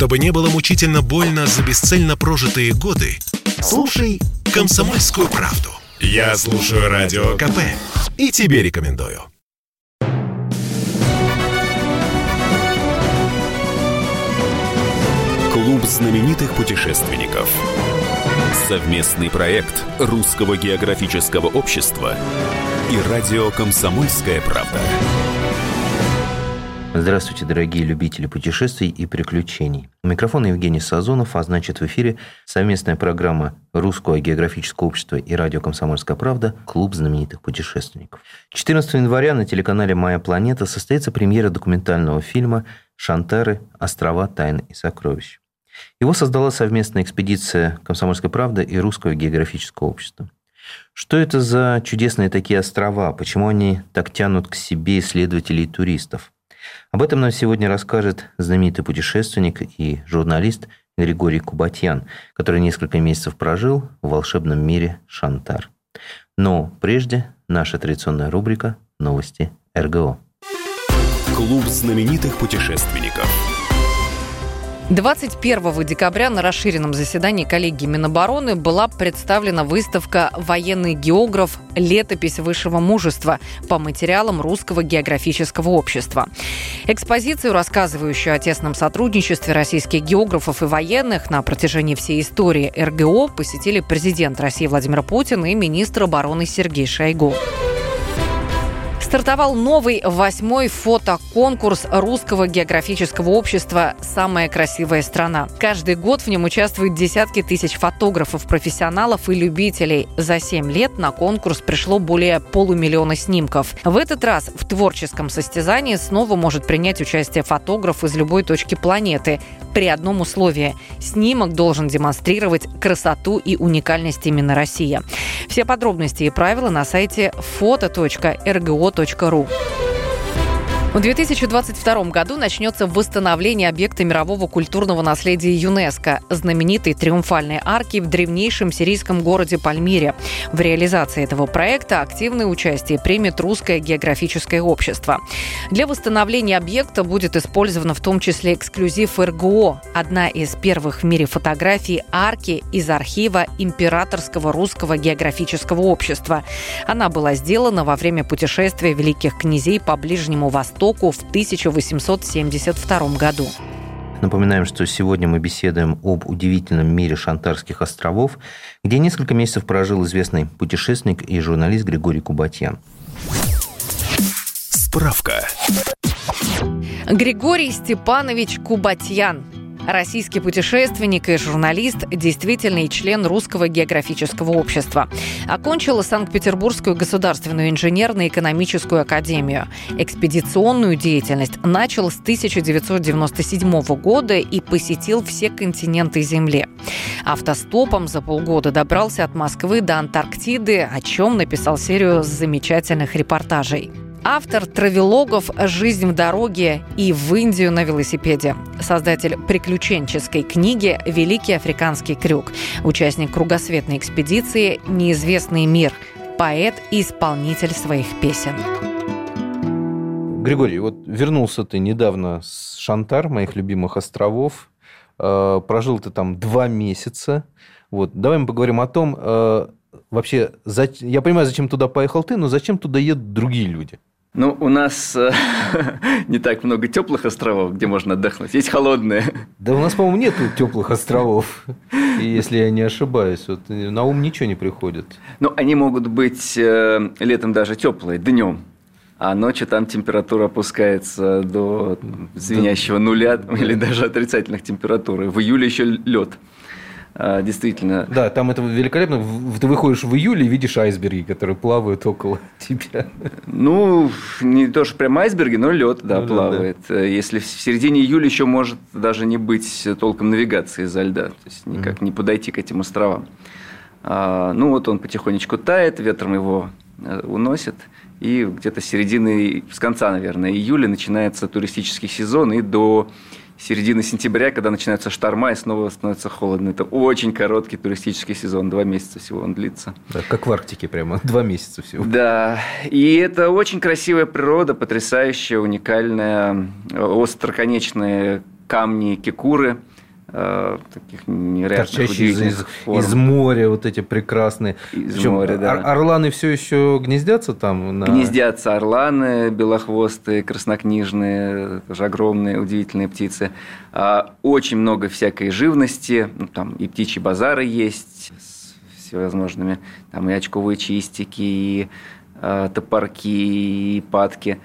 Чтобы не было мучительно больно за бесцельно прожитые годы, слушай «Комсомольскую правду». Я слушаю Радио КП и тебе рекомендую. Клуб знаменитых путешественников. Совместный проект Русского географического общества и радио «Комсомольская правда». Здравствуйте, дорогие любители путешествий и приключений. У микрофона Евгений Сазонов, а значит в эфире совместная программа Русского географического общества и радио «Комсомольская правда» «Клуб знаменитых путешественников». 14 января на телеканале «Моя планета» состоится премьера документального фильма «Шантары. Острова тайн и сокровищ». Его создала совместная экспедиция «Комсомольская правда» и Русского географического общества. Что это за чудесные такие острова? Почему они так тянут к себе исследователей и туристов? Об этом нам сегодня расскажет знаменитый путешественник и журналист Григорий Кубатьян, который несколько месяцев прожил в волшебном мире Шантар. Но прежде наша традиционная рубрика «Новости РГО». Клуб знаменитых путешественников – 21 декабря на расширенном заседании коллегии Минобороны была представлена выставка «Военный географ. Летопись высшего мужества» по материалам Русского географического общества. Экспозицию, рассказывающую о тесном сотрудничестве российских географов и военных на протяжении всей истории РГО, посетили президент России Владимир Путин и министр обороны Сергей Шойгу. Стартовал новый восьмой фотоконкурс Русского географического общества «Самая красивая страна». Каждый год в нем участвуют десятки тысяч фотографов, профессионалов и любителей. За семь лет на конкурс пришло более полумиллиона снимков. В этот раз в творческом состязании снова может принять участие фотограф из любой точки планеты при одном условии. Снимок должен демонстрировать красоту и уникальность именно России. Все подробности и правила на сайте foto.rgo.ru ру. В 2022 году начнется восстановление объекта мирового культурного наследия ЮНЕСКО – знаменитой триумфальной арки в древнейшем сирийском городе Пальмире. В реализации этого проекта активное участие примет Русское географическое общество. Для восстановления объекта будет использована в том числе эксклюзив РГО – одна из первых в мире фотографий арки из архива Императорского русского географического общества. Она была сделана во время путешествия великих князей по Ближнему Востоку Востоку в 1872 году. Напоминаем, что сегодня мы беседуем об удивительном мире Шантарских островов, где несколько месяцев прожил известный путешественник и журналист Григорий Кубатьян. Справка. Григорий Степанович Кубатьян Российский путешественник и журналист, действительный член Русского географического общества. Окончил Санкт-Петербургскую государственную инженерно-экономическую академию. Экспедиционную деятельность начал с 1997 года и посетил все континенты Земли. Автостопом за полгода добрался от Москвы до Антарктиды, о чем написал серию замечательных репортажей. Автор травелогов «Жизнь в дороге» и «В Индию на велосипеде». Создатель приключенческой книги «Великий африканский крюк». Участник кругосветной экспедиции «Неизвестный мир». Поэт и исполнитель своих песен. Григорий, вот вернулся ты недавно с Шантар, моих любимых островов. Э, прожил ты там два месяца. Вот. Давай мы поговорим о том, э, вообще, я понимаю, зачем туда поехал ты, но зачем туда едут другие люди? Ну, у нас э, не так много теплых островов, где можно отдохнуть. Есть холодные. Да у нас, по-моему, нет теплых островов, если я не ошибаюсь. Вот на ум ничего не приходит. Ну, они могут быть э, летом даже теплые, днем. А ночью там температура опускается до звенящего нуля или даже отрицательных температур. В июле еще лед. А, действительно. Да, там это великолепно. Ты выходишь в июле и видишь айсберги, которые плавают около тебя. Ну, не то, что прям айсберги, но лед, да, ну, плавает. Да. Если в середине июля еще может даже не быть толком навигации из-за льда, то есть никак mm-hmm. не подойти к этим островам. А, ну, вот он потихонечку тает, ветром его э, уносит. И где-то с середины, с конца, наверное, июля начинается туристический сезон, и до середины сентября, когда начинаются шторма и снова становится холодно. Это очень короткий туристический сезон, два месяца всего он длится. Да, как в Арктике прямо, два месяца всего. Да, и это очень красивая природа, потрясающая, уникальная, остроконечные камни кикуры – э, таких невероятных Торчащие из, из, из моря вот эти прекрасные. Из Причем моря, да. Ор- орланы все еще гнездятся там? На... Гнездятся орланы белохвостые, краснокнижные, тоже огромные, удивительные птицы. А, очень много всякой живности, ну, там и птичьи базары есть с всевозможными, там и очковые чистики, и э, топорки, и падки.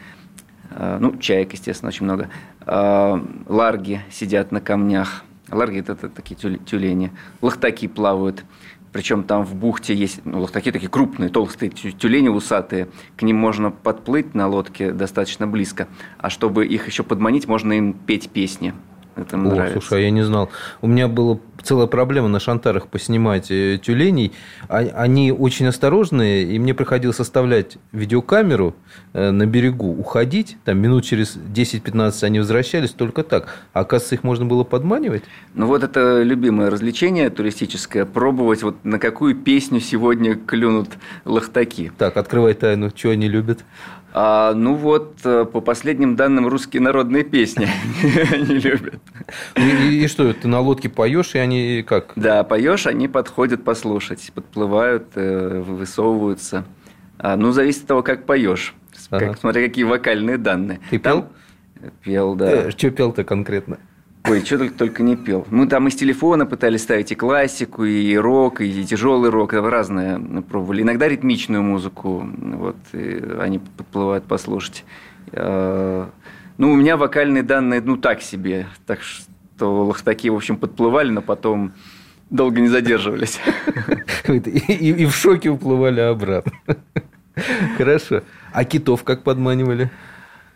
Э, ну, чаек, естественно, очень много. Э, ларги сидят на камнях – Ларги – это, это такие тюлени. Лохтаки плавают. Причем там в бухте есть ну, лохтаки такие крупные, толстые тюлени усатые. К ним можно подплыть на лодке достаточно близко. А чтобы их еще подманить, можно им петь песни. Это мне О, нравится. слушай, а я не знал. У меня была целая проблема на шантарах поснимать э, тюленей. А, они очень осторожные, и мне приходилось оставлять видеокамеру э, на берегу, уходить. Там минут через 10-15 они возвращались только так. А оказывается, их можно было подманивать? Ну вот это любимое развлечение туристическое. Пробовать, вот на какую песню сегодня клюнут лохтаки. Так, открывай тайну, что они любят. А, ну вот, э, по последним данным, русские народные песни они любят. И, и что, ты на лодке поешь, и они как? Да, поешь, они подходят послушать, подплывают, э, высовываются. А, ну, зависит от того, как поешь. Ага. Как, смотря какие вокальные данные. Ты пел? Пел, да. Э, что пел-то конкретно? Ой, что только, только не пел. Мы там из телефона пытались ставить и классику, и рок, и тяжелый рок, разное пробовали. Иногда ритмичную музыку, вот, они подплывают послушать. А, ну, у меня вокальные данные, ну, так себе. Так что лохтаки, в общем, подплывали, но потом долго не задерживались. И в шоке уплывали обратно. Хорошо. А китов как подманивали?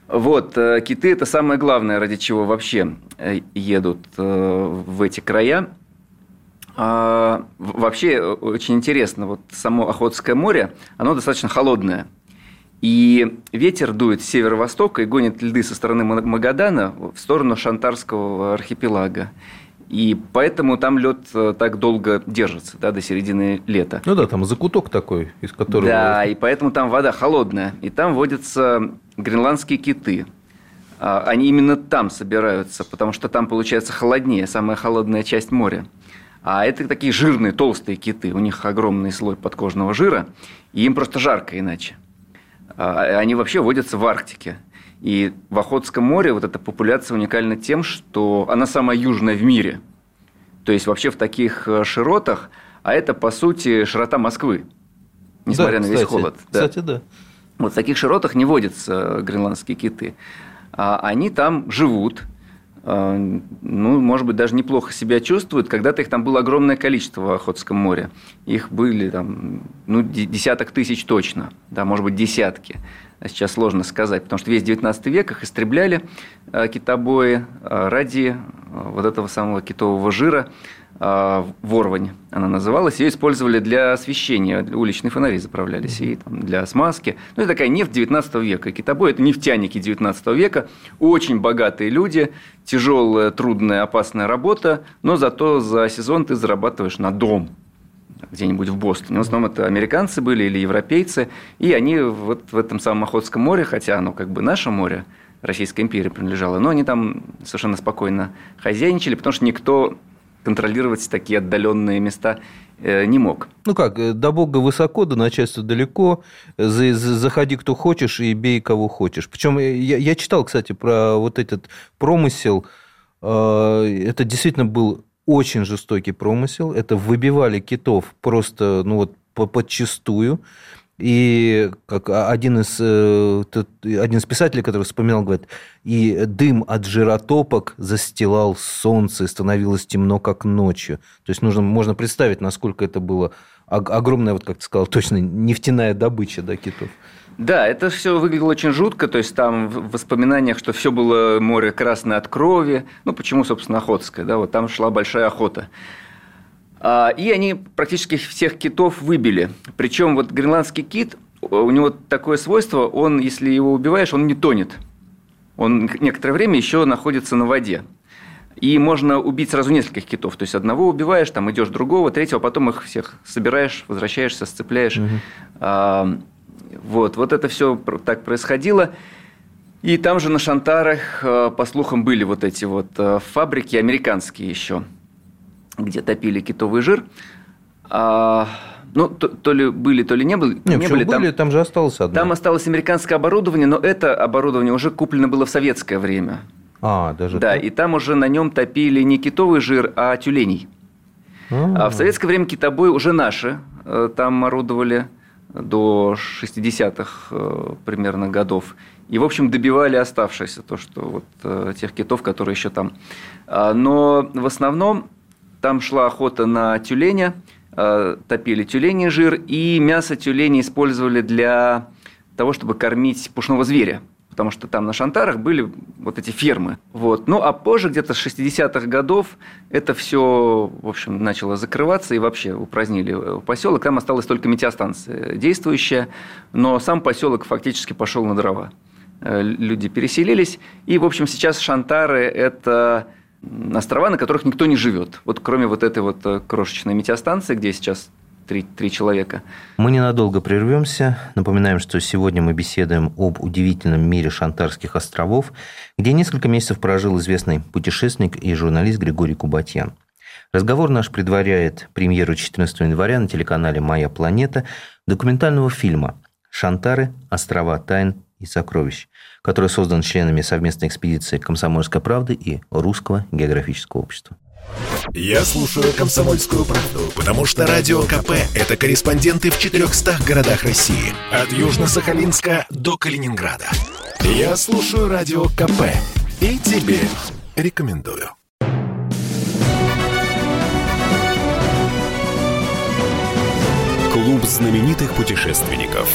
Вот, э, киты – это самое главное, ради чего вообще э, едут э, в эти края. А, вообще, очень интересно, вот само Охотское море, оно достаточно холодное. И ветер дует с северо-востока и гонит льды со стороны Магадана в сторону Шантарского архипелага. И поэтому там лед э, так долго держится, да, до середины лета. Ну да, там закуток такой, из которого... Да, и поэтому там вода холодная. И там водятся гренландские киты. А, они именно там собираются, потому что там получается холоднее, самая холодная часть моря. А это такие жирные, толстые киты. У них огромный слой подкожного жира, и им просто жарко иначе. А, они вообще водятся в Арктике. И в Охотском море вот эта популяция уникальна тем, что она самая южная в мире. То есть вообще в таких э, широтах, а это по сути широта Москвы, несмотря да, на весь холод. Да. Кстати, да. Вот в таких широтах не водятся гренландские киты. А они там живут, а, ну, может быть, даже неплохо себя чувствуют. Когда-то их там было огромное количество в Охотском море. Их были там, ну, десяток тысяч точно, да, может быть, десятки. Сейчас сложно сказать, потому что весь 19 век их истребляли э, китобои э, ради э, вот этого самого китового жира. Ворвань она называлась. Ее использовали для освещения, уличные фонари заправлялись, и там, для смазки. Ну, это такая нефть 19 века. Китобой – это нефтяники 19 века, очень богатые люди, тяжелая, трудная, опасная работа, но зато за сезон ты зарабатываешь на дом – где-нибудь в Бостоне. В основном это американцы были или европейцы, и они вот в этом самом Охотском море, хотя оно как бы наше море, Российской империи принадлежало, но они там совершенно спокойно хозяйничали, потому что никто контролировать такие отдаленные места э, не мог. Ну как, э, до Бога высоко, до начальства далеко, заходи кто хочешь и бей кого хочешь. Причем э, я, я читал, кстати, про вот этот промысел. Это действительно был очень жестокий промысел. Это выбивали китов просто, ну вот, подчистую. И как один из, э, один из писателей, который вспоминал, говорит, и дым от жиротопок застилал солнце, и становилось темно, как ночью. То есть нужно, можно представить, насколько это было огромная, вот как ты сказал, точно нефтяная добыча да, китов. Да, это все выглядело очень жутко, то есть там в воспоминаниях, что все было море красное от крови, ну почему, собственно, Охотское, да, вот там шла большая охота. А, и они практически всех китов выбили. Причем вот гренландский кит, у него такое свойство, он, если его убиваешь, он не тонет. Он некоторое время еще находится на воде. И можно убить сразу нескольких китов. То есть одного убиваешь, там идешь другого, третьего, потом их всех собираешь, возвращаешься, сцепляешь. Угу. Вот, вот это все так происходило. И там же на Шантарах, э, по слухам, были вот эти вот э, фабрики американские еще. где топили китовый жир. А, ну, то, то ли были, то ли не были. Не, не были, там, были, там же осталось одно. Там осталось американское оборудование, но это оборудование уже куплено было в советское время. А, даже Да, так? и там уже на нем топили не китовый жир, а тюленей. А, а в советское время китобой уже наши э, там орудовали до 60-х э, примерно годов. И, в общем, добивали оставшееся, то, что вот э, тех китов, которые еще там. А, но в основном там шла охота на тюленя, топили тюленей жир, и мясо тюленей использовали для того, чтобы кормить пушного зверя потому что там на Шантарах были вот эти фермы. Вот. Ну, а позже, где-то с 60-х годов, это все, в общем, начало закрываться и вообще упразднили э, поселок. Там осталась только метеостанция действующая, но сам поселок фактически пошел на дрова. Э, люди переселились, и, в общем, сейчас Шантары – это острова, на которых никто не живет. Вот кроме вот этой вот э, крошечной метеостанции, где сейчас три, три человека. Мы ненадолго прервемся. Напоминаем, что сегодня мы беседуем об удивительном мире Шантарских островов, где несколько месяцев прожил известный путешественник и журналист Григорий Кубатьян. Разговор наш предваряет премьеру 14 января на телеканале «Моя планета» документального фильма «Шантары. Острова тайн и сокровищ», который создан членами совместной экспедиции «Комсомольской правды» и Русского географического общества. Я слушаю «Комсомольскую правду», потому что «Радио КП» — это корреспонденты в 400 городах России. От Южно-Сахалинска до Калининграда. Я слушаю «Радио КП» и тебе рекомендую. Клуб знаменитых путешественников.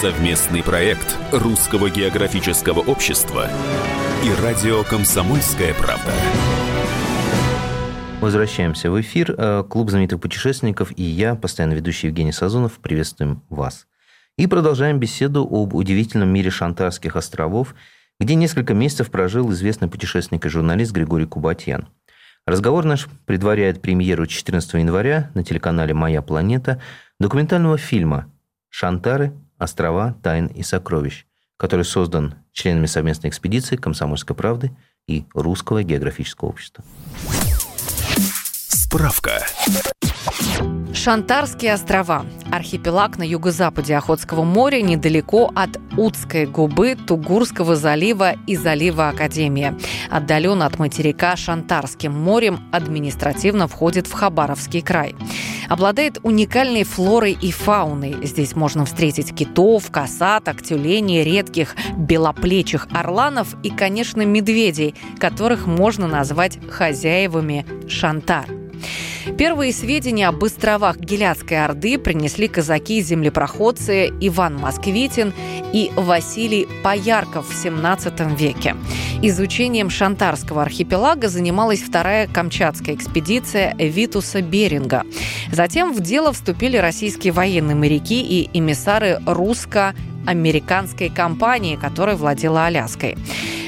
Совместный проект Русского географического общества и радио «Комсомольская правда». Возвращаемся в эфир. Э, Клуб знаменитых путешественников и я, постоянно ведущий Евгений Сазонов, приветствуем вас. И продолжаем беседу об удивительном мире Шантарских островов, где несколько месяцев прожил известный путешественник и журналист Григорий Кубатьян. Разговор наш предваряет премьеру 14 января на телеканале «Моя планета» документального фильма «Шантары. Острова. Тайн и сокровищ», который создан членами совместной экспедиции «Комсомольской правды» и Русского географического общества. Справка. Шантарские острова. Архипелаг на юго-западе Охотского моря, недалеко от Удской губы, Тугурского залива и залива Академия. Отдален от материка Шантарским морем, административно входит в Хабаровский край. Обладает уникальной флорой и фауной. Здесь можно встретить китов, косаток, тюленей, редких белоплечих орланов и, конечно, медведей, которых можно назвать хозяевами Шантар. Первые сведения об островах Геляцкой Орды принесли казаки-землепроходцы Иван Москвитин и Василий Поярков в XVII веке. Изучением Шантарского архипелага занималась вторая Камчатская экспедиция Витуса Беринга. Затем в дело вступили российские военные моряки и эмиссары русско американской компании, которая владела Аляской.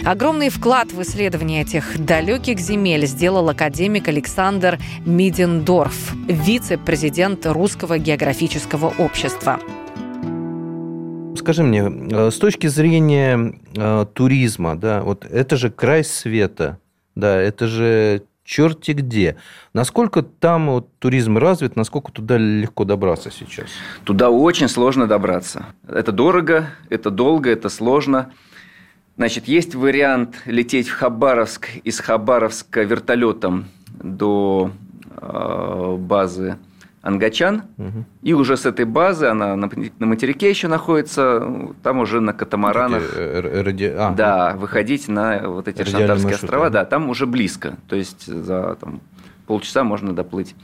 Огромный вклад в исследование этих далеких земель сделал академик Александр Мидендорф, вице-президент Русского географического общества. Скажи мне, э, с точки зрения э, туризма, да, вот это же край света, да, это же черти где. Насколько там вот, туризм развит, насколько туда легко добраться сейчас? Туда очень сложно добраться. Это дорого, это долго, это сложно. Значит, есть вариант лететь в Хабаровск из Хабаровска вертолетом до э, базы Ангачан. Угу. И уже с этой базы, она на, на материке еще находится, там уже на катамаранах. Эти, ради... а, да, выходить на вот эти Шантарские острова. Да. да, там уже близко. То есть за там, полчаса можно доплыть.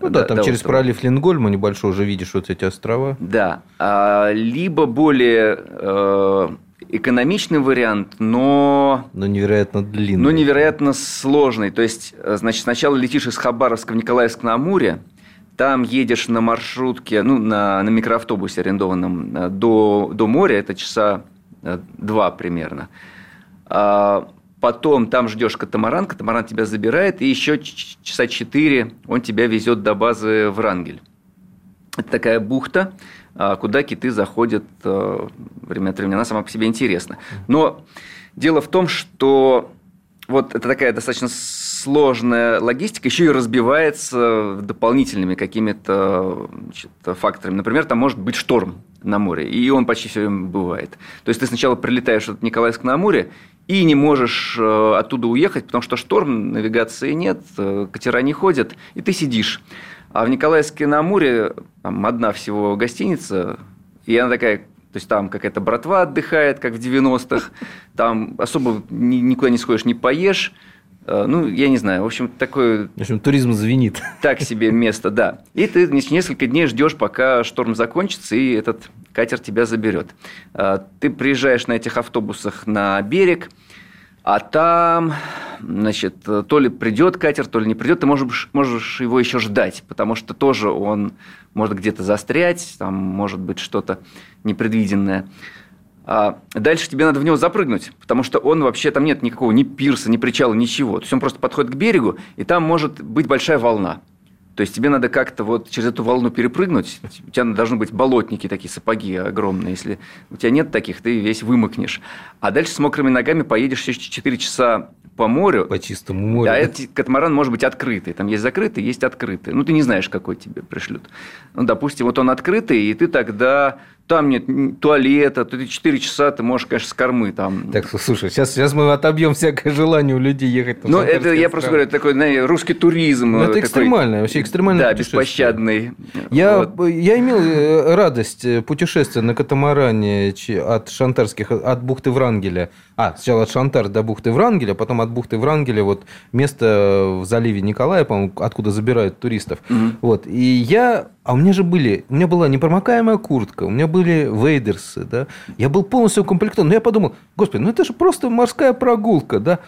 Ну да, там через острова. пролив Лингольма небольшой уже видишь вот эти острова. Да. А, либо более э, экономичный вариант, но... Но невероятно длинный. Но невероятно сложный. То есть, значит, сначала летишь из Хабаровска в Николаевск на Амуре, там едешь на маршрутке, ну, на, на микроавтобусе арендованном э, до, до моря, это часа э, два примерно. А потом там ждешь катамаран, катамаран тебя забирает, и еще часа четыре он тебя везет до базы Врангель. Это такая бухта, а, куда киты заходят э, время от времени. Она сама по себе интересна. Но дело в том, что вот это такая достаточно сложная логистика еще и разбивается дополнительными какими-то факторами. Например, там может быть шторм на море, и он почти все время бывает. То есть ты сначала прилетаешь от Николаевска на море, и не можешь э, оттуда уехать, потому что шторм, навигации нет, э, катера не ходят, и ты сидишь. А в Николаевске на Амуре там одна всего гостиница, и она такая, то есть там какая-то братва отдыхает, как в 90-х, там особо никуда не сходишь, не поешь, ну, я не знаю, в общем, такое... В общем, туризм звенит. Так себе место, да. И ты несколько дней ждешь, пока шторм закончится, и этот катер тебя заберет. Ты приезжаешь на этих автобусах на берег, а там, значит, то ли придет катер, то ли не придет, ты можешь, можешь его еще ждать, потому что тоже он может где-то застрять, там может быть что-то непредвиденное. А дальше тебе надо в него запрыгнуть, потому что он вообще, там нет никакого ни пирса, ни причала, ничего. То есть он просто подходит к берегу, и там может быть большая волна. То есть тебе надо как-то вот через эту волну перепрыгнуть. У тебя должны быть болотники такие, сапоги огромные. Если у тебя нет таких, ты весь вымокнешь. А дальше с мокрыми ногами поедешь еще 4 часа по морю. По чистому морю. Да, этот катамаран может быть открытый. Там есть закрытый, есть открытый. Ну, ты не знаешь, какой тебе пришлют. Ну, допустим, вот он открытый, и ты тогда там нет туалета, ты 4 часа ты можешь, конечно, с кормы там. Так, слушай, сейчас, сейчас мы отобьем всякое желание у людей ехать на Ну, это я просто говорю, такой, знаете, русский туризм. Ну, это такой, экстремальное, вообще экстремальное Да, беспощадный. Я, вот. я имел э, радость э, путешествия на катамаране от Шантарских, от бухты Врангеля. А, сначала от Шантар до бухты Врангеля, потом от бухты Врангеля, вот место в заливе Николая, по-моему, откуда забирают туристов. Угу. Вот, и я а у меня же были, у меня была непромокаемая куртка, у меня были вейдерсы, да. Я был полностью укомплектован. Но я подумал, господи, ну это же просто морская прогулка, да.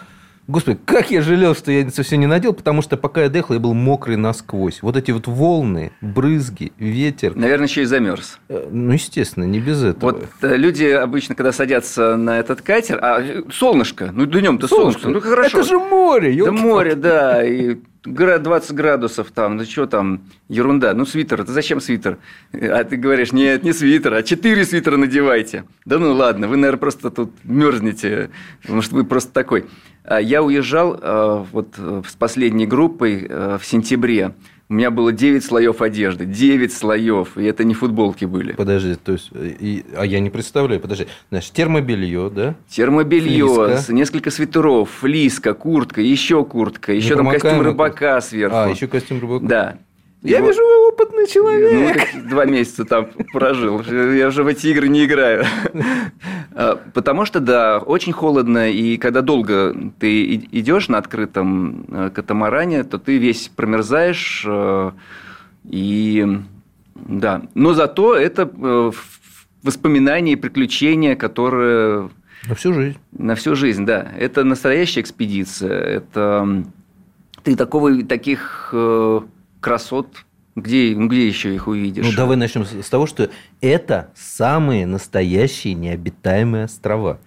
Господи, как я жалел, что я это все не надел, потому что пока я доехал, я был мокрый насквозь. Вот эти вот волны, брызги, ветер. Наверное, еще и замерз. Э, ну, естественно, не без этого. Вот э, люди обычно, когда садятся на этот катер, а солнышко, ну днем-то солнышко, солнышко, ну хорошо. Это же море, Да море, да, и 20 градусов там, ну что там, ерунда, ну свитер, это зачем свитер? А ты говоришь, нет, не свитер, а 4 свитера надевайте. Да ну ладно, вы, наверное, просто тут мерзнете, может, вы просто такой. А я уезжал а, вот с последней группой а, в сентябре, у меня было 9 слоев одежды. 9 слоев. И это не футболки были. Подожди, то есть. И, а я не представляю, подожди. Знаешь, термобелье, да? Термобелье, несколько свитеров, флиска, куртка, еще куртка, еще там костюм рыбака сверху. А, еще костюм рыбака. Да. Я его... вижу, вы опытный человек. Ну, два месяца там прожил. Я уже в эти игры не играю. А, потому что, да, очень холодно, и когда долго ты идешь на открытом э, катамаране, то ты весь промерзаешь, э, и да. Но зато это э, воспоминания и приключения, которые... На всю жизнь. На всю жизнь, да. Это настоящая экспедиция. Это ты такого, таких красот где, ну, где еще их увидишь? Ну, давай начнем с того, что это самые настоящие необитаемые острова.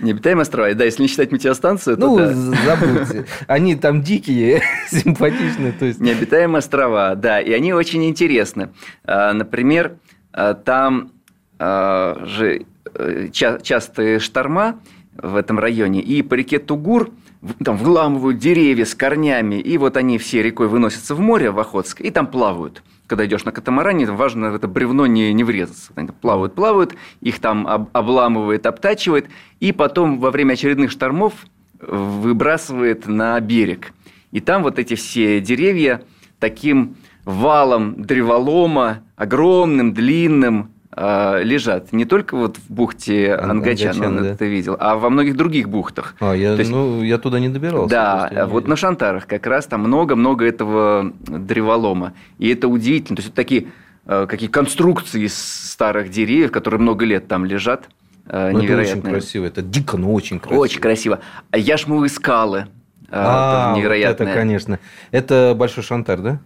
Необитаемые острова, да, если не считать метеостанцию, ну, то да. забудьте. Они там дикие, симпатичные. То есть... Необитаемые острова, да, и они очень интересны. А, например, а, там а, же э, частые шторма в этом районе, и по реке Тугур – там вламывают деревья с корнями, и вот они все рекой выносятся в море, в Охотск, и там плавают. Когда идешь на катамаране, важно в это бревно не, не врезаться. Они плавают, плавают, их там об, обламывает, обтачивает, и потом во время очередных штормов выбрасывает на берег. И там вот эти все деревья таким валом древолома, огромным, длинным, лежат не только вот в бухте Ангачан, Ангачан да. это видел, а во многих других бухтах. А, я, есть, ну, я туда не добирался. Да, вот на Шантарах как раз там много-много этого древолома. И это удивительно. То есть, это такие а, какие конструкции из старых деревьев, которые много лет там лежат. А, ну, Это очень красиво. Это дико, но очень красиво. Очень красиво. А яшмовые скалы. А, невероятные. Вот это, конечно. Это Большой Шантар, да?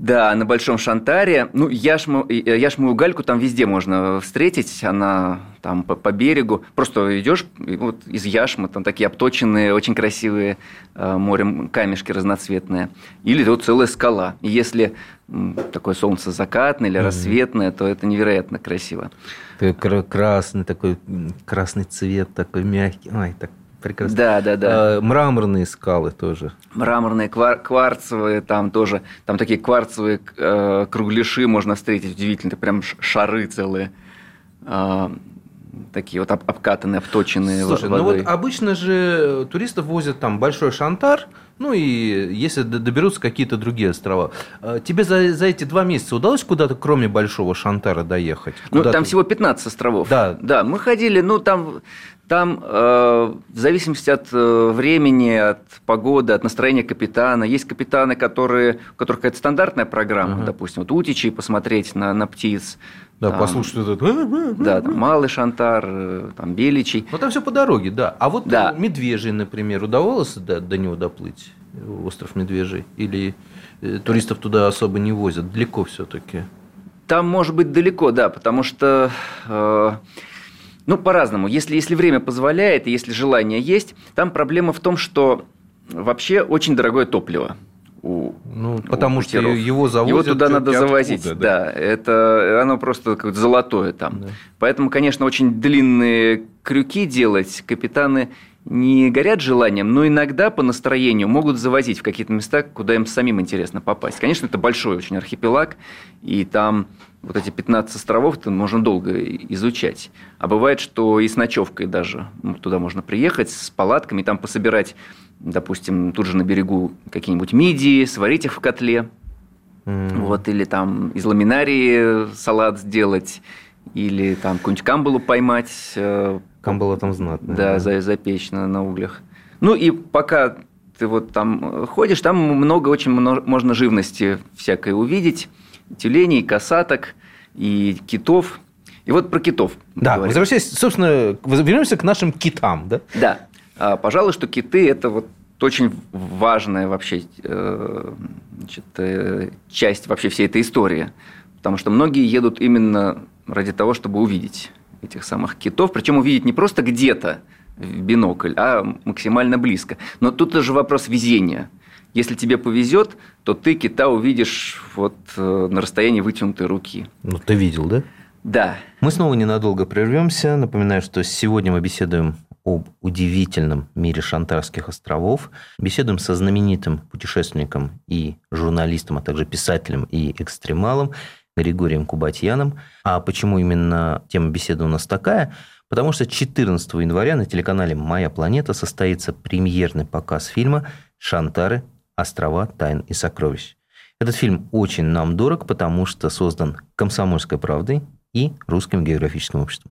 Да, на Большом Шантаре. Ну, яшму, э, яшмовую гальку там везде можно встретить. Она там по, по берегу. Просто идешь вот из яшмы, там такие обточенные, очень красивые э, морем камешки разноцветные. Или вот целая скала. И если такое солнце закатное или рассветное, то это невероятно красиво. Красный такой, красный цвет такой мягкий. Ой, так прекрасно. Да, да, да. А, мраморные скалы тоже. Мраморные, квар- кварцевые, там тоже, там такие кварцевые э, кругляши можно встретить, удивительно, прям шары целые. Э, такие вот обкатанные, обточенные Слушай, водой. ну вот обычно же туристов возят там большой шантар, ну и если доберутся какие-то другие острова. А, тебе за, за эти два месяца удалось куда-то, кроме Большого Шантара, доехать? Ну, там всего 15 островов. Да. Да, мы ходили, ну, там, там э, в зависимости от э, времени, от погоды, от настроения капитана. Есть капитаны, которые, у которых какая-то стандартная программа, uh-huh. допустим, вот утичи посмотреть на, на птиц. Да, там, послушать этот... Да, там Малый Шантар, э, там Беличий. Ну, там все по дороге, да. А вот да. Медвежий, например, удавалось до, до него доплыть? Остров Медвежий? Или э, туристов туда особо не возят? Далеко все-таки? Там может быть далеко, да, потому что... Э, ну, по-разному. Если, если время позволяет, и если желание есть, там проблема в том, что вообще очень дорогое топливо у Ну, у потому у что его завозят. Его туда надо завозить, откуда, да. да. Это оно просто как золотое там. Да. Поэтому, конечно, очень длинные крюки делать капитаны не горят желанием, но иногда по настроению могут завозить в какие-то места, куда им самим интересно попасть. Конечно, это большой очень архипелаг, и там вот эти 15 островов -то можно долго изучать. А бывает, что и с ночевкой даже туда можно приехать, с палатками, там пособирать допустим, тут же на берегу какие-нибудь мидии, сварить их в котле, mm. вот, или там из ламинарии салат сделать, или там какую-нибудь камбалу поймать. Э, Камбала там знатная. Да, да. запечь на, на углях. Ну и пока ты вот там ходишь, там много очень много, можно живности всякой увидеть, тюленей, касаток и китов. И вот про китов. Да, говорим. возвращаясь, собственно, вернемся к нашим китам, да? Да. А, пожалуй, что киты – это вот очень важная вообще э, значит, э, часть вообще всей этой истории. Потому что многие едут именно ради того, чтобы увидеть этих самых китов. Причем увидеть не просто где-то в бинокль, а максимально близко. Но тут тоже вопрос везения. Если тебе повезет, то ты кита увидишь вот э, на расстоянии вытянутой руки. Ну, ты видел, да? Да. Мы снова ненадолго прервемся. Напоминаю, что сегодня мы беседуем об удивительном мире Шантарских островов. Беседуем со знаменитым путешественником и журналистом, а также писателем и экстремалом Григорием Кубатьяном. А почему именно тема беседы у нас такая? Потому что 14 января на телеканале «Моя планета» состоится премьерный показ фильма «Шантары. Острова тайн и сокровищ». Этот фильм очень нам дорог, потому что создан «Комсомольской правдой» и Русским географическим обществом.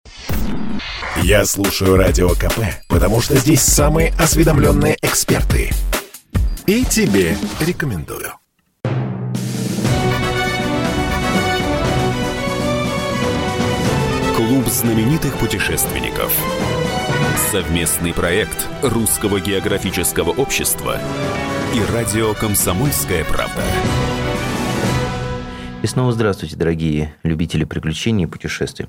Я слушаю Радио КП, потому что здесь самые осведомленные эксперты. И тебе рекомендую. Клуб знаменитых путешественников. Совместный проект Русского географического общества и радио «Комсомольская правда». И снова здравствуйте, дорогие любители приключений и путешествий.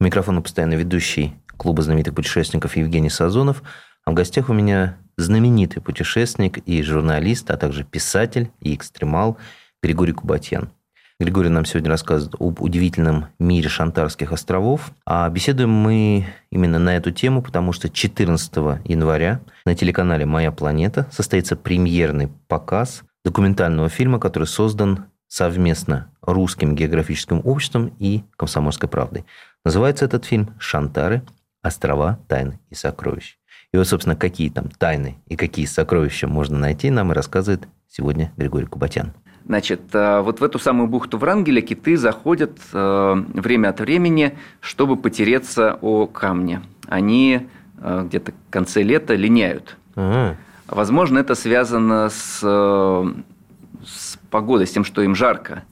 У микрофона постоянно ведущий клуба знаменитых путешественников Евгений Сазонов. А в гостях у меня знаменитый путешественник и журналист, а также писатель и экстремал Григорий Кубатьян. Григорий нам сегодня рассказывает об удивительном мире Шантарских островов. А беседуем мы именно на эту тему, потому что 14 января на телеканале «Моя планета» состоится премьерный показ документального фильма, который создан совместно Русским географическим обществом и Комсомольской правдой. Называется этот фильм «Шантары. Острова тайн и сокровищ». И вот, собственно, какие там тайны и какие сокровища можно найти, нам и рассказывает сегодня Григорий Кубатян. Значит, э, вот в эту самую бухту Врангеля киты заходят э, время от времени, чтобы потереться о камне. Они э, где-то в конце лета линяют. Ага. Возможно, это связано с погодой, с тем, что им жарко.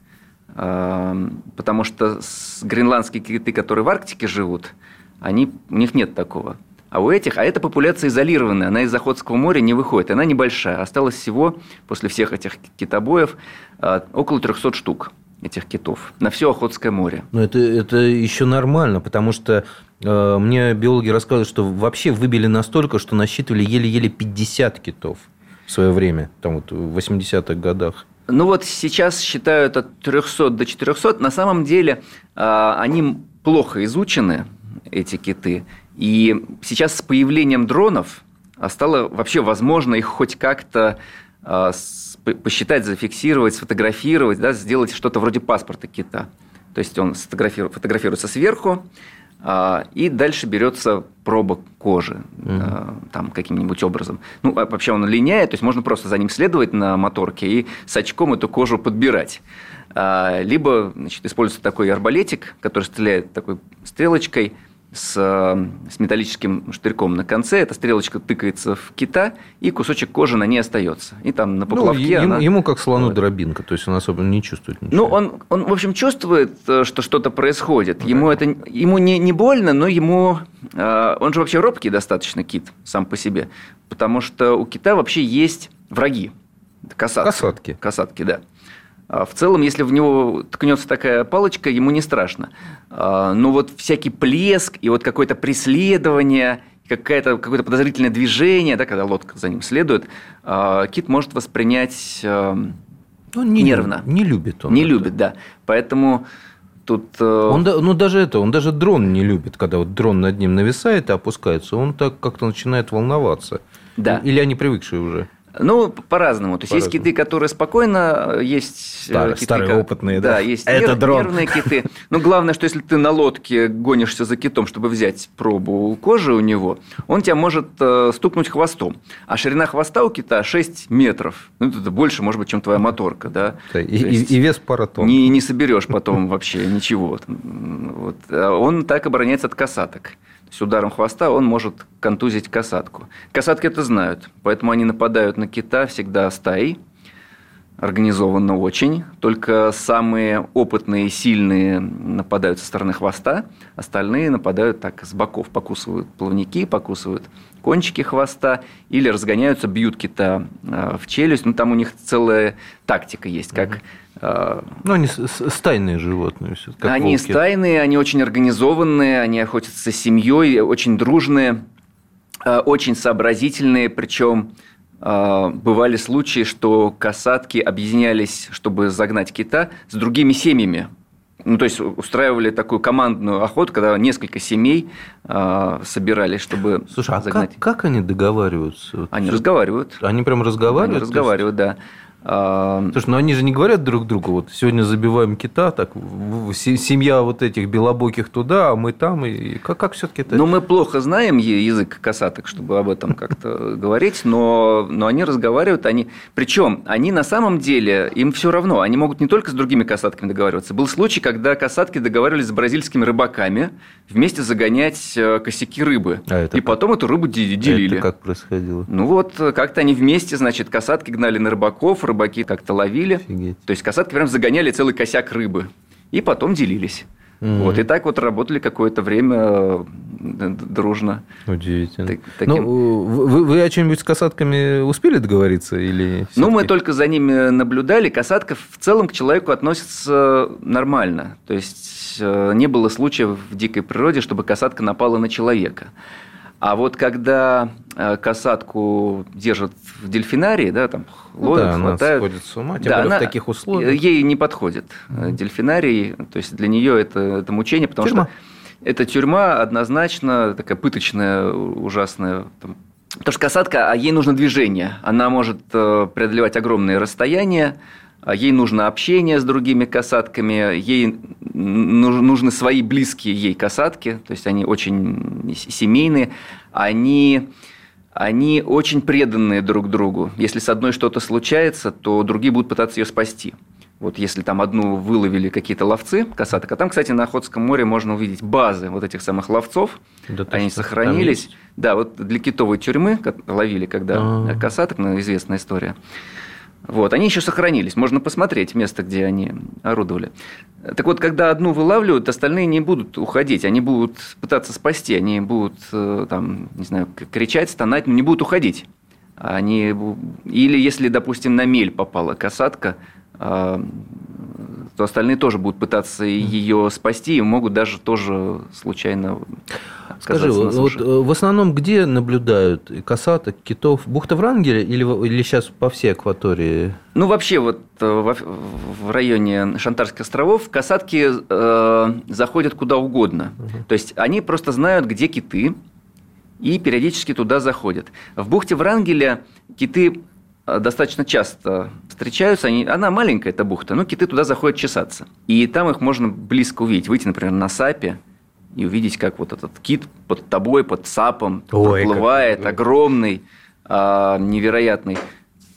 Потому что гренландские киты, которые в Арктике живут, они, у них нет такого. А у этих, а эта популяция изолированная, она из Охотского моря не выходит, она небольшая. Осталось всего, после всех этих китобоев, а, около 300 штук этих китов на все Охотское море. Но это, это еще нормально, потому что э, мне биологи рассказывают, что вообще выбили настолько, что насчитывали еле-еле 50 китов в свое время, там вот в 80-х годах. Ну вот сейчас считают от 300 до 400. На самом деле а, они плохо изучены, эти киты. И сейчас с появлением дронов а стало вообще возможно их хоть как-то а, посчитать, зафиксировать, сфотографировать, да, сделать что-то вроде паспорта кита. То есть он фотографируется сверху, а, и дальше берется проба кожи там каким-нибудь образом. Ну, вообще он линяет, то есть можно просто за ним следовать на моторке и с очком эту кожу подбирать. Либо значит, используется такой арбалетик, который стреляет такой стрелочкой – с, с металлическим штырьком на конце. Эта стрелочка тыкается в кита, и кусочек кожи на ней остается. И там на ну, поплавке ну, ему, она... ему как слону вот. дробинка, то есть он особо не чувствует ничего. Ну, он, он в общем, чувствует, э, что что-то происходит. Ну, ему это ему не, не больно, но ему... Э, он же вообще робкий достаточно кит сам по себе, потому что у кита вообще есть враги. Касатки. Касатки. Касатки, да. А в целом, если в него ткнется такая палочка, ему не страшно. А, но вот всякий плеск и вот какое-то преследование, какое-то какое подозрительное движение, да, когда лодка за ним следует, а, кит может воспринять ну, не нервно. Не любит он. Не это. любит, да. Поэтому тут... Э, он, ну, даже это, он даже дрон не любит, когда вот дрон над ним нависает и опускается, он так как-то начинает волноваться. Да. Или они привыкшие уже? Ну, по-разному. То есть, по есть киты, которые спокойно, есть э, Стар, киты... Старые, опытные, да? Да, есть Это нер... дрон. нервные киты. Но главное, что если ты на лодке гонишься за китом, чтобы взять пробу кожи у него, он тебя может э, стукнуть хвостом. А ширина хвоста у кита 6 метров. Ну, это больше, может быть, чем твоя моторка, да? да и, и, вес пара тонн. Не, не соберешь потом вообще ничего. Вот. А он так обороняется от касаток с ударом хвоста он может контузить касатку. Касатки это знают, поэтому они нападают на кита всегда стаей, организованно очень. Только самые опытные и сильные нападают со стороны хвоста, остальные нападают так с боков, покусывают плавники, покусывают кончики хвоста или разгоняются, бьют кита э, в челюсть. Ну, там у них целая тактика есть, как а, ну, они стайные животные. Как они волки. стайные, они очень организованные, они охотятся с семьей, очень дружные, а, очень сообразительные, причем бывали случаи, что касатки объединялись, чтобы загнать кита с другими семьями. Ну, то есть устраивали такую командную охоту, когда несколько семей э, собирались, чтобы Слушай, а загнать. Как, как они договариваются? Они разговаривают. Они прям разговаривают? Они разговаривают, есть... да. Слушай, ну они же не говорят друг другу, вот сегодня забиваем кита, так семья вот этих белобоких туда, а мы там, и как, как все-таки это? Ну, мы плохо знаем язык касаток, чтобы об этом как-то говорить, но, но они разговаривают, они, причем они на самом деле, им все равно, они могут не только с другими касатками договариваться. Был случай, когда касатки договаривались с бразильскими рыбаками вместе загонять э, косяки рыбы, а и как? потом эту рыбу делили. А это как происходило? Ну вот, как-то они вместе, значит, касатки гнали на рыбаков, рыбаки как-то ловили. Офигеть. То есть касатки прям загоняли целый косяк рыбы. И потом делились. Mm-hmm. Вот, и так вот работали какое-то время э, дружно. Удивительно. Так, таким... Ну, вы, вы о чем-нибудь с касатками успели договориться? Или ну, мы только за ними наблюдали. Касатка в целом к человеку относится нормально. То есть, э, не было случаев в дикой природе, чтобы касатка напала на человека. А вот когда э, касатку держат в дельфинарии, да, там ловят, да, хватают. Она сходит с ума, тем да, она, в таких условиях. Ей не подходит mm-hmm. дельфинарий, то есть для нее это, это мучение, потому тюрьма. что это тюрьма однозначно такая пыточная, ужасная. Там, потому что касатка, а ей нужно движение, она может э, преодолевать огромные расстояния, ей нужно общение с другими касатками, ей нужны свои близкие ей касатки, то есть они очень семейные, они, они очень преданные друг другу. Если с одной что-то случается, то другие будут пытаться ее спасти. Вот если там одну выловили какие-то ловцы касаток, а там, кстати, на Охотском море можно увидеть базы вот этих самых ловцов, да, они сохранились. Да, вот для китовой тюрьмы ловили, когда А-а-а. касаток, ну, известная история. Вот, они еще сохранились, можно посмотреть место, где они орудовали. Так вот, когда одну вылавливают, остальные не будут уходить, они будут пытаться спасти, они будут, э, там, не знаю, кричать, стонать, но не будут уходить. Они... Или если, допустим, на мель попала касатка, то остальные тоже будут пытаться ее спасти и могут даже тоже случайно Скажи, вот э, в основном где наблюдают касаток, китов? Бухта Врангеля или, или сейчас по всей акватории? Ну, вообще, вот э, в, в районе Шантарских островов касатки э, заходят куда угодно. Угу. То есть они просто знают, где киты, и периодически туда заходят. В бухте Врангеля киты достаточно часто встречаются. Они, она маленькая, эта бухта, но киты туда заходят чесаться. И там их можно близко увидеть. Выйти, например, на сапе и увидеть, как вот этот кит под тобой, под сапом Ой, проплывает, как... огромный, а, невероятный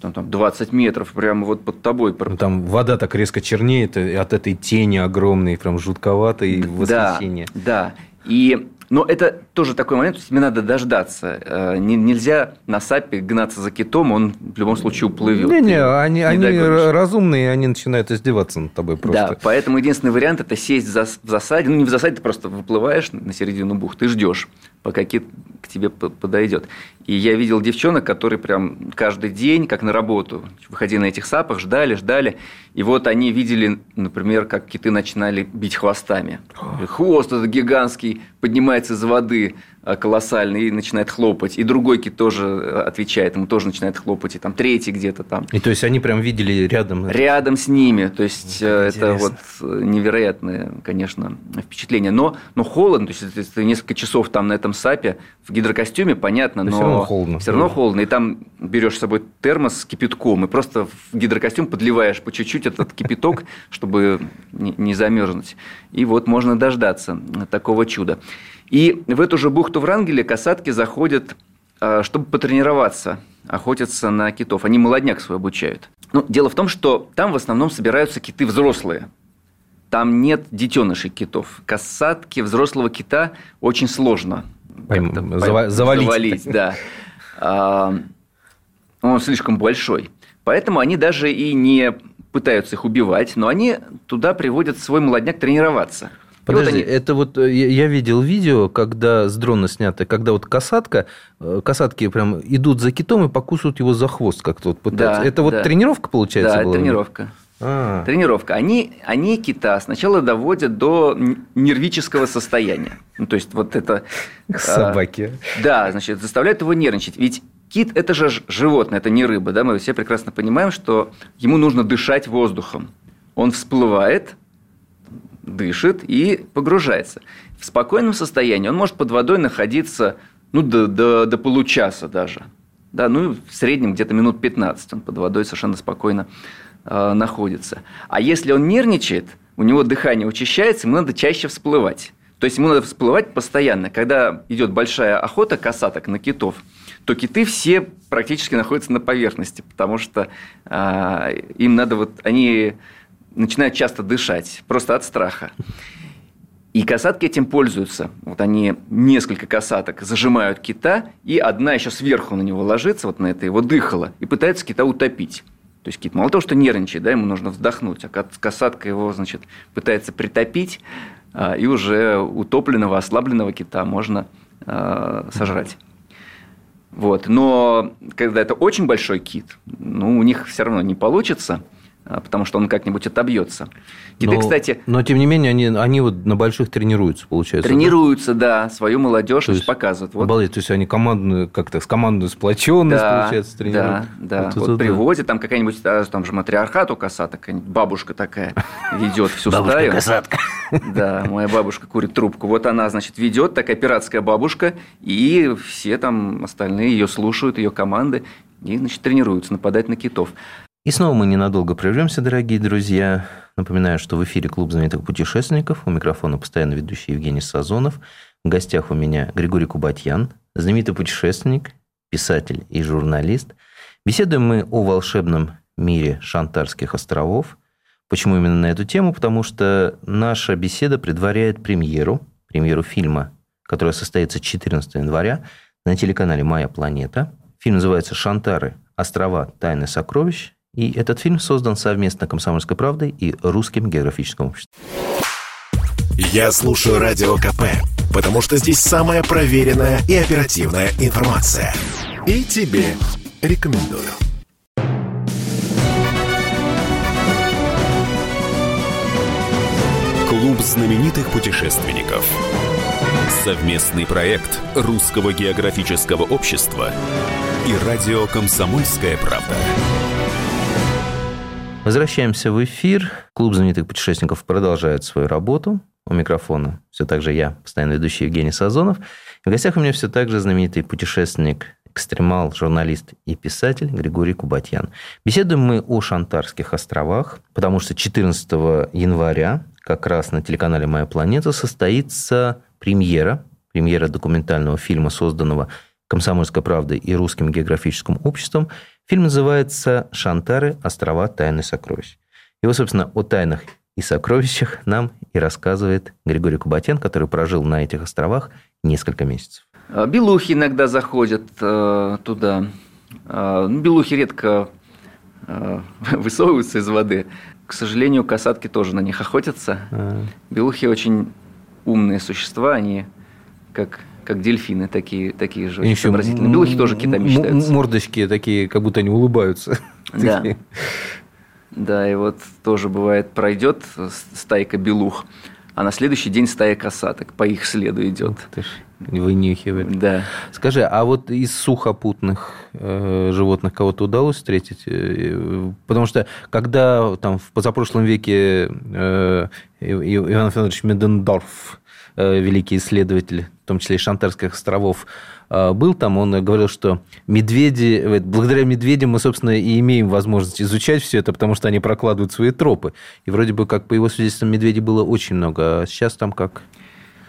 там, там 20 метров прямо вот под тобой. Ну, там вода так резко чернеет от этой тени огромной, прям жутковатой да, восхищение. Да, и но это тоже такой момент, то есть тебе надо дождаться. Э, нельзя на САПе гнаться за китом, он в любом случае уплывет. Не-не, они, не они разумные, они начинают издеваться над тобой просто. Да, поэтому единственный вариант – это сесть в засаде. Ну, не в засаде, ты просто выплываешь на середину бухты, ждешь, пока кит к тебе подойдет. И я видел девчонок, которые прям каждый день, как на работу, выходили на этих сапах, ждали, ждали. И вот они видели, например, как киты начинали бить хвостами. Хвост этот гигантский поднимается из воды, колоссальный и начинает хлопать. И другой кит тоже э, отвечает, ему тоже начинает хлопать. И там третий где-то там. И то есть они прям видели рядом? Рядом с ними. То есть э, это вот невероятное, конечно, впечатление. Но, но холодно, то есть это несколько часов там на этом сапе в гидрокостюме, понятно, но, но все равно холодно. Все равно холодно. И там берешь с собой термос с кипятком и просто в гидрокостюм подливаешь по чуть-чуть этот кипяток, чтобы не замерзнуть. И вот можно дождаться такого чуда. И в эту же бухту Врангеля касатки заходят, а, чтобы потренироваться, охотятся на китов. Они молодняк свой обучают. Ну, дело в том, что там в основном собираются киты взрослые. Там нет детенышей китов. Касатки взрослого кита очень сложно Пойм, завалить. завалить. Да. А, он слишком большой. Поэтому они даже и не пытаются их убивать, но они туда приводят свой молодняк тренироваться – Подожди, вот они... это вот э, я видел видео, когда с дрона снято, когда вот касатка, э, касатки прям идут за китом и покусывают его за хвост как-то вот пытаются. Да, это вот да. тренировка получается да, была? тренировка. А. Тренировка. Они, они кита сначала доводят до нервического состояния. Ну, то есть, вот это... Собаки. А, да, значит, заставляют его нервничать. Ведь кит – это же животное, это не рыба. Да? Мы все прекрасно понимаем, что ему нужно дышать воздухом. Он всплывает, дышит и погружается. В спокойном состоянии он может под водой находиться ну, до, до, до получаса даже. Да, ну, в среднем где-то минут 15 он под водой совершенно спокойно э, находится. А если он нервничает, у него дыхание учащается, ему надо чаще всплывать. То есть ему надо всплывать постоянно. Когда идет большая охота касаток на китов, то киты все практически находятся на поверхности, потому что э, им надо вот они начинают часто дышать, просто от страха. И касатки этим пользуются. Вот они несколько касаток зажимают кита, и одна еще сверху на него ложится, вот на это его дыхало, и пытается кита утопить. То есть кит мало того, что нервничает, да, ему нужно вздохнуть, а касатка его, значит, пытается притопить, а, и уже утопленного, ослабленного кита можно э, сожрать. Вот. Но когда это очень большой кит, ну, у них все равно не получится – потому что он как-нибудь отобьется. Киты, но, кстати... Но, тем не менее, они, они вот на больших тренируются, получается. Тренируются, да, да свою молодежь то показывают. Вот. Обалдеть, то есть они командную, как-то с командной сплоченность, да, получается, тренируют. Да, да. Вот, вот привозят, там какая-нибудь, там же матриархат у косаток, бабушка такая ведет всю стаю. Бабушка-косатка. Да, моя бабушка курит трубку. Вот она, значит, ведет, такая пиратская бабушка, и все там остальные ее слушают, ее команды, и, значит, тренируются нападать на китов. И снова мы ненадолго прервемся, дорогие друзья. Напоминаю, что в эфире Клуб знаменитых путешественников. У микрофона постоянно ведущий Евгений Сазонов. В гостях у меня Григорий Кубатьян, знаменитый путешественник, писатель и журналист. Беседуем мы о волшебном мире Шантарских островов. Почему именно на эту тему? Потому что наша беседа предваряет премьеру, премьеру фильма, которая состоится 14 января на телеканале «Моя планета». Фильм называется «Шантары. Острова. Тайны сокровищ». И этот фильм создан совместно «Комсомольской правдой» и Русским географическим обществом. Я слушаю Радио КП, потому что здесь самая проверенная и оперативная информация. И тебе рекомендую. Клуб знаменитых путешественников. Совместный проект Русского географического общества и радио «Комсомольская правда». Возвращаемся в эфир. Клуб знаменитых путешественников продолжает свою работу. У микрофона все так же я, постоянно ведущий Евгений Сазонов. В гостях у меня все так же знаменитый путешественник, экстремал, журналист и писатель Григорий Кубатьян. Беседуем мы о Шантарских островах, потому что 14 января как раз на телеканале «Моя планета» состоится премьера, премьера документального фильма, созданного «Комсомольской правдой» и Русским географическим обществом. Фильм называется «Шантары. Острова тайны сокровищ». Вот, собственно, о тайнах и сокровищах нам и рассказывает Григорий Кубатян, который прожил на этих островах несколько месяцев. А, белухи иногда заходят э, туда. Э, белухи редко э, высовываются из воды. К сожалению, касатки тоже на них охотятся. А. Белухи очень умные существа, они как как дельфины, такие, такие же еще сообразительные. Белухи тоже китами считаются. Мордочки такие, как будто они улыбаются. Да. Да, и вот тоже бывает, пройдет стайка белух, а на следующий день стая касаток по их следу идет. Вынюхивает. Да. Скажи, а вот из сухопутных э, животных кого-то удалось встретить? Э, потому что когда там в позапрошлом веке э, Иван Федорович Медендорф, великий исследователь, в том числе и Шантарских островов, а, был там, он говорил, что медведи, благодаря медведям мы, собственно, и имеем возможность изучать все это, потому что они прокладывают свои тропы. И вроде бы, как по его свидетельствам, медведей было очень много, а сейчас там как?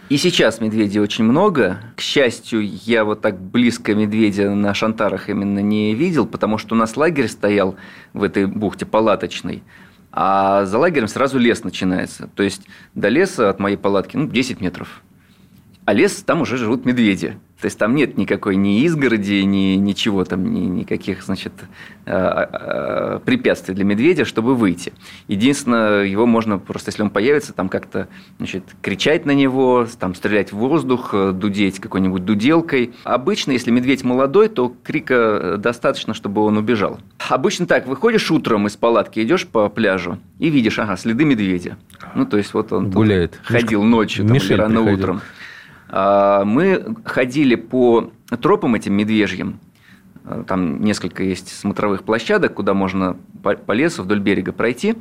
И сейчас медведей очень много. К счастью, я вот так близко медведя на Шантарах именно не видел, потому что у нас лагерь стоял в этой бухте палаточной, а за лагерем сразу лес начинается. То есть до леса от моей палатки ну, 10 метров. А лес, там уже живут медведи. То есть там нет никакой ни изгороди, ни ничего там, ни никаких, значит, а, а, препятствий для медведя, чтобы выйти. Единственное, его можно просто, если он появится, там как-то, значит, кричать на него, там стрелять в воздух, дудеть какой-нибудь дуделкой. Обычно, если медведь молодой, то крика достаточно, чтобы он убежал. Обычно так, выходишь утром из палатки, идешь по пляжу и видишь, ага, следы медведя. Ну, то есть вот он гуляет, ходил ночью там, рано приходил. утром. А, мы ходили по тропам этим медвежьим. А, там несколько есть смотровых площадок, куда можно по лесу вдоль берега пройти.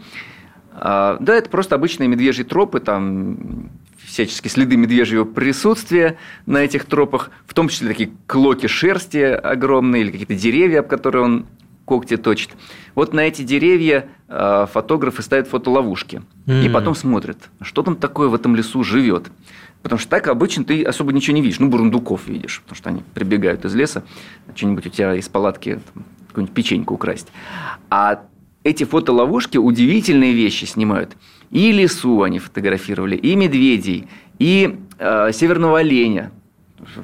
А, да, это просто обычные медвежьи тропы, там всяческие следы медвежьего присутствия на этих тропах, в том числе такие клоки шерсти огромные или какие-то деревья, об которые он когти точит. Вот на эти деревья фотографы ставят фотоловушки mm-hmm. и потом смотрят, что там такое в этом лесу живет. Потому что так обычно ты особо ничего не видишь. Ну, бурундуков видишь, потому что они прибегают из леса, что-нибудь у тебя из палатки, какую-нибудь печеньку украсть. А эти фотоловушки удивительные вещи снимают. И лесу они фотографировали, и медведей, и э, северного оленя.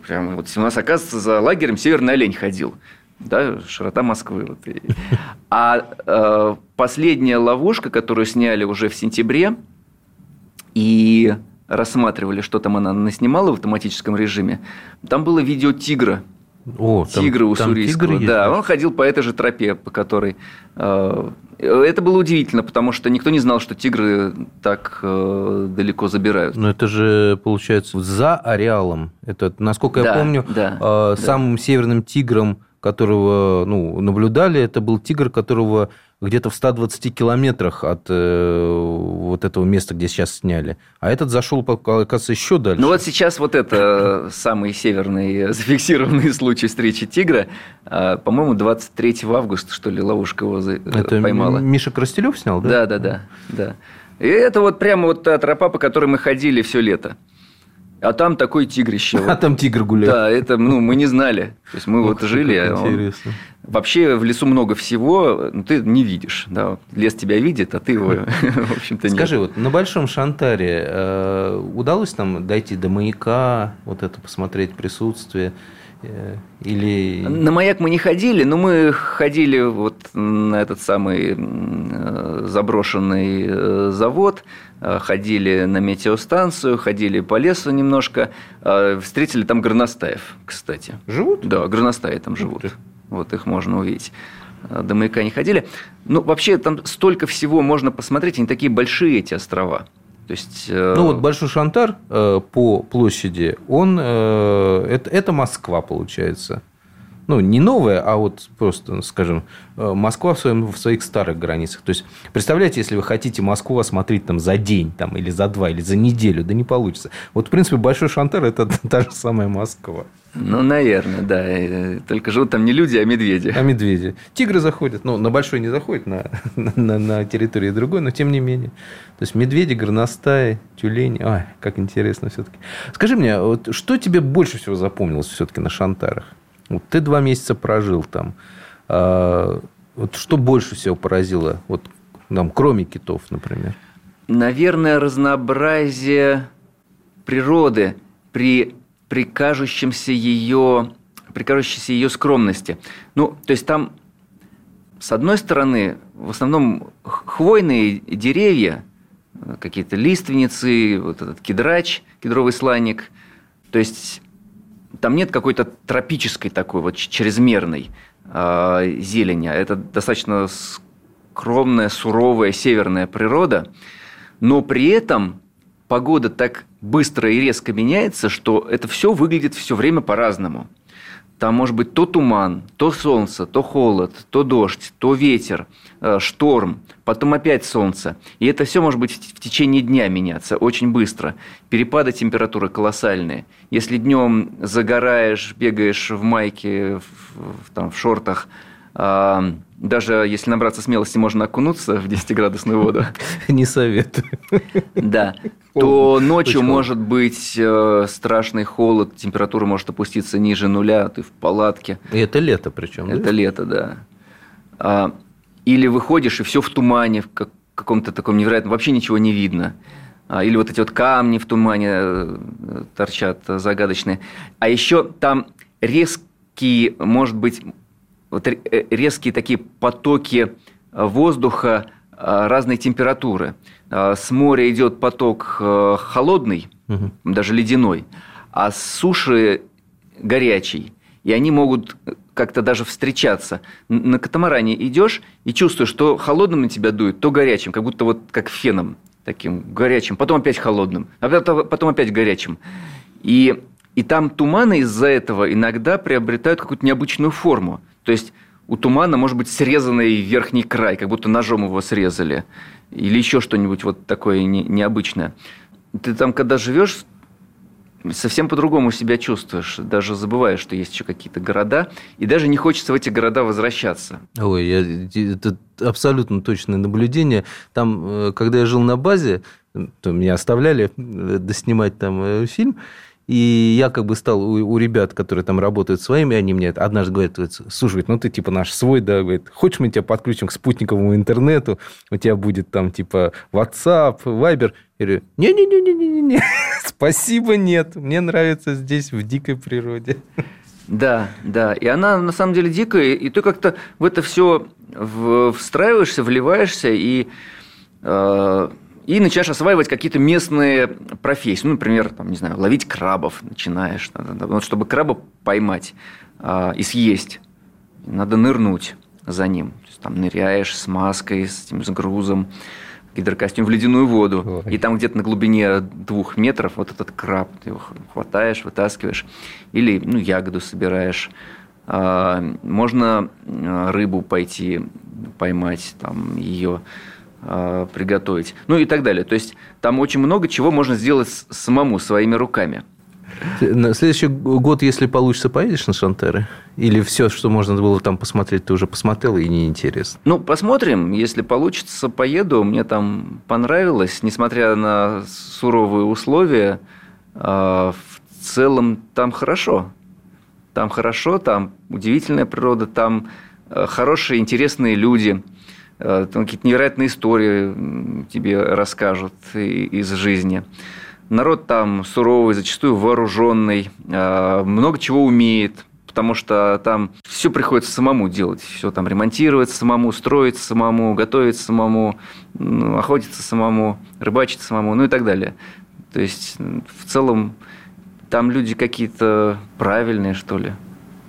Прямо вот у нас, оказывается, за лагерем северный олень ходил. Да, широта Москвы. Вот. А э, последняя ловушка, которую сняли уже в сентябре, и рассматривали, что там она наснимала в автоматическом режиме, там было видео тигра. О, тигра у Уссурийского. Тигр да, он ходил по этой же тропе, по которой... Э, это было удивительно, потому что никто не знал, что тигры так э, далеко забирают. Но это же, получается, за ареалом. Это, насколько я помню, да, э, самым да. северным тигром, которого ну, наблюдали, это был тигр, которого где-то в 120 километрах от э, вот этого места, где сейчас сняли. А этот зашел, оказывается, еще дальше. Ну вот сейчас вот это самый северный зафиксированный случай встречи тигра. А, по-моему, 23 августа, что ли, ловушка его это поймала. Миша Крастелев снял, да? Да, да, да. да. И это вот прямо вот та тропа, по которой мы ходили все лето. А там такой тигрище. А там тигр гуляет. Да, это ну, мы не знали. То есть мы вот жили. А интересно. Вообще в лесу много всего, но ты не видишь. Да? Лес тебя видит, а ты его, в общем-то, нет. Скажи, вот на Большом Шантаре э, удалось нам дойти до маяка, вот это посмотреть присутствие? Э, или... На маяк мы не ходили, но мы ходили вот на этот самый э, заброшенный э, завод, ходили на метеостанцию, ходили по лесу немножко, встретили там горностаев, кстати. Живут? Да, горностаи там живут. Вот их можно увидеть. До маяка не ходили. Ну, вообще, там столько всего можно посмотреть, они такие большие, эти острова. То есть, э, ну вот Большой Шантар э, по площади, он э, это, это Москва получается. Ну, не новая, а вот просто, скажем, э, Москва в, своем, в своих старых границах. То есть, представляете, если вы хотите Москву осмотреть там за день, там, или за два, или за неделю, да не получится. Вот, в принципе, Большой Шантар – это та же самая Москва. Ну, наверное, да. Только живут там не люди, а медведи. А медведи. Тигры заходят. Ну, на большой не заходят, на, на, на территории другой, но тем не менее. То есть медведи, горностаи, тюлени. Ой, как интересно все-таки. Скажи мне, вот что тебе больше всего запомнилось все-таки на Шантарах? Вот ты два месяца прожил там. А, вот что больше всего поразило, вот там, кроме китов, например? Наверное, разнообразие природы при при кажущемся ее, при кажущейся ее скромности. Ну, то есть там, с одной стороны, в основном хвойные деревья, какие-то лиственницы, вот этот кедрач, кедровый сланник. То есть там нет какой-то тропической такой вот чрезмерной э, зелени. Это достаточно скромная, суровая северная природа. Но при этом погода так быстро и резко меняется, что это все выглядит все время по-разному. Там может быть то туман, то солнце, то холод, то дождь, то ветер, э, шторм, потом опять солнце. И это все может быть в течение дня меняться очень быстро. Перепады температуры колоссальные. Если днем загораешь, бегаешь в майке, в, там, в шортах, даже если набраться смелости, можно окунуться в 10-градусную воду. Не советую. Да. То ночью может быть э, страшный холод, температура может опуститься ниже нуля, ты в палатке. И это лето причем. Это лето, да. А, или выходишь, и все в тумане, в каком-то таком невероятном, вообще ничего не видно. А, или вот эти вот камни в тумане э, торчат загадочные. А еще там резкий, может быть, вот э, резкие такие потоки э, воздуха э, разной температуры. С моря идет поток холодный, угу. даже ледяной, а с суши горячий. И они могут как-то даже встречаться. На катамаране идешь и чувствуешь, что холодным на тебя дует, то горячим, как будто вот как феном таким горячим, потом опять холодным, а потом опять горячим. И, и там туманы из-за этого иногда приобретают какую-то необычную форму. То есть у тумана может быть срезанный верхний край, как будто ножом его срезали. Или еще что-нибудь вот такое не, необычное. Ты там, когда живешь, совсем по-другому себя чувствуешь. Даже забываешь, что есть еще какие-то города. И даже не хочется в эти города возвращаться. Ой, я, это абсолютно точное наблюдение. Там, э, когда я жил на базе, то меня оставляли э, доснимать там э, фильм, и я как бы стал у, у ребят, которые там работают своими, они мне однажды говорят, слушай, ну ты типа наш свой, да, говорит, хочешь мы тебя подключим к спутниковому интернету, у тебя будет там типа WhatsApp, Viber. Я говорю, не-не-не-не-не-не, спасибо, нет, мне нравится здесь, в дикой природе. Да, да. И она на самом деле дикая, и ты как-то в это все встраиваешься, вливаешься, и э, и начинаешь осваивать какие-то местные профессии. Ну, например, там, не знаю, ловить крабов начинаешь. Вот, чтобы краба поймать э, и съесть, надо нырнуть за ним. То есть, там ныряешь с маской, с этим с грузом, гидрокостюм в ледяную воду. Ой. И там где-то на глубине двух метров вот этот краб, ты его хватаешь, вытаскиваешь. Или ну, ягоду собираешь. А, можно рыбу пойти поймать, там ее а, приготовить, ну и так далее. То есть там очень много чего можно сделать самому, своими руками. На следующий год, если получится, поедешь на Шантеры? Или все, что можно было там посмотреть, ты уже посмотрел и неинтересно? Ну, посмотрим. Если получится, поеду. Мне там понравилось. Несмотря на суровые условия, а, в целом там хорошо. Там хорошо, там удивительная природа, там а, хорошие, интересные люди – Э, какие-то невероятные истории тебе расскажут из жизни. Народ там суровый, зачастую вооруженный, э, много чего умеет, потому что там все приходится самому делать. Все там ремонтировать самому, строить самому, готовить самому, ну, охотиться самому, рыбачить самому, ну и так далее. То есть, в целом, там люди какие-то правильные, что ли,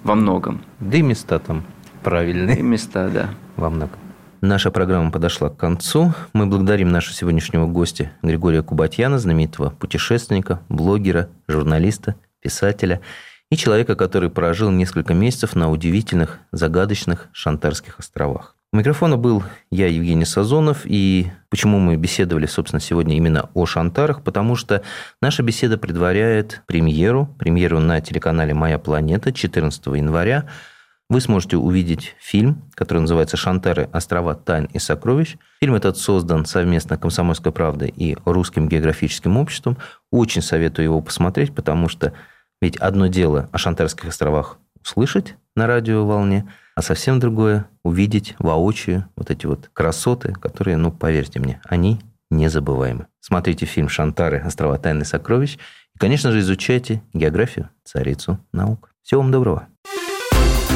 во многом. Да и места там правильные. И места, да. Во многом. Наша программа подошла к концу. Мы благодарим нашего сегодняшнего гостя Григория Кубатьяна, знаменитого путешественника, блогера, журналиста, писателя. и человека, который прожил несколько месяцев на удивительных, загадочных Шантарских островах. У микрофона был я, Евгений Сазонов, и почему мы беседовали, собственно, сегодня именно о Шантарах, потому что наша беседа предваряет премьеру, премьеру на телеканале «Моя планета» 14 января. Вы сможете увидеть фильм, который называется «Шантары. Острова тайн и сокровищ». Фильм этот создан совместно «Комсомольской правдой» и Русским географическим обществом. Очень советую его посмотреть, потому что ведь одно дело о Шантарских островах услышать на радиоволне, а совсем другое увидеть воочию вот эти вот красоты, которые, ну, поверьте мне, они незабываемы. Смотрите фильм «Шантары. Острова тайны сокровищ». И, конечно же, изучайте географию, царицу наук. Всего вам доброго.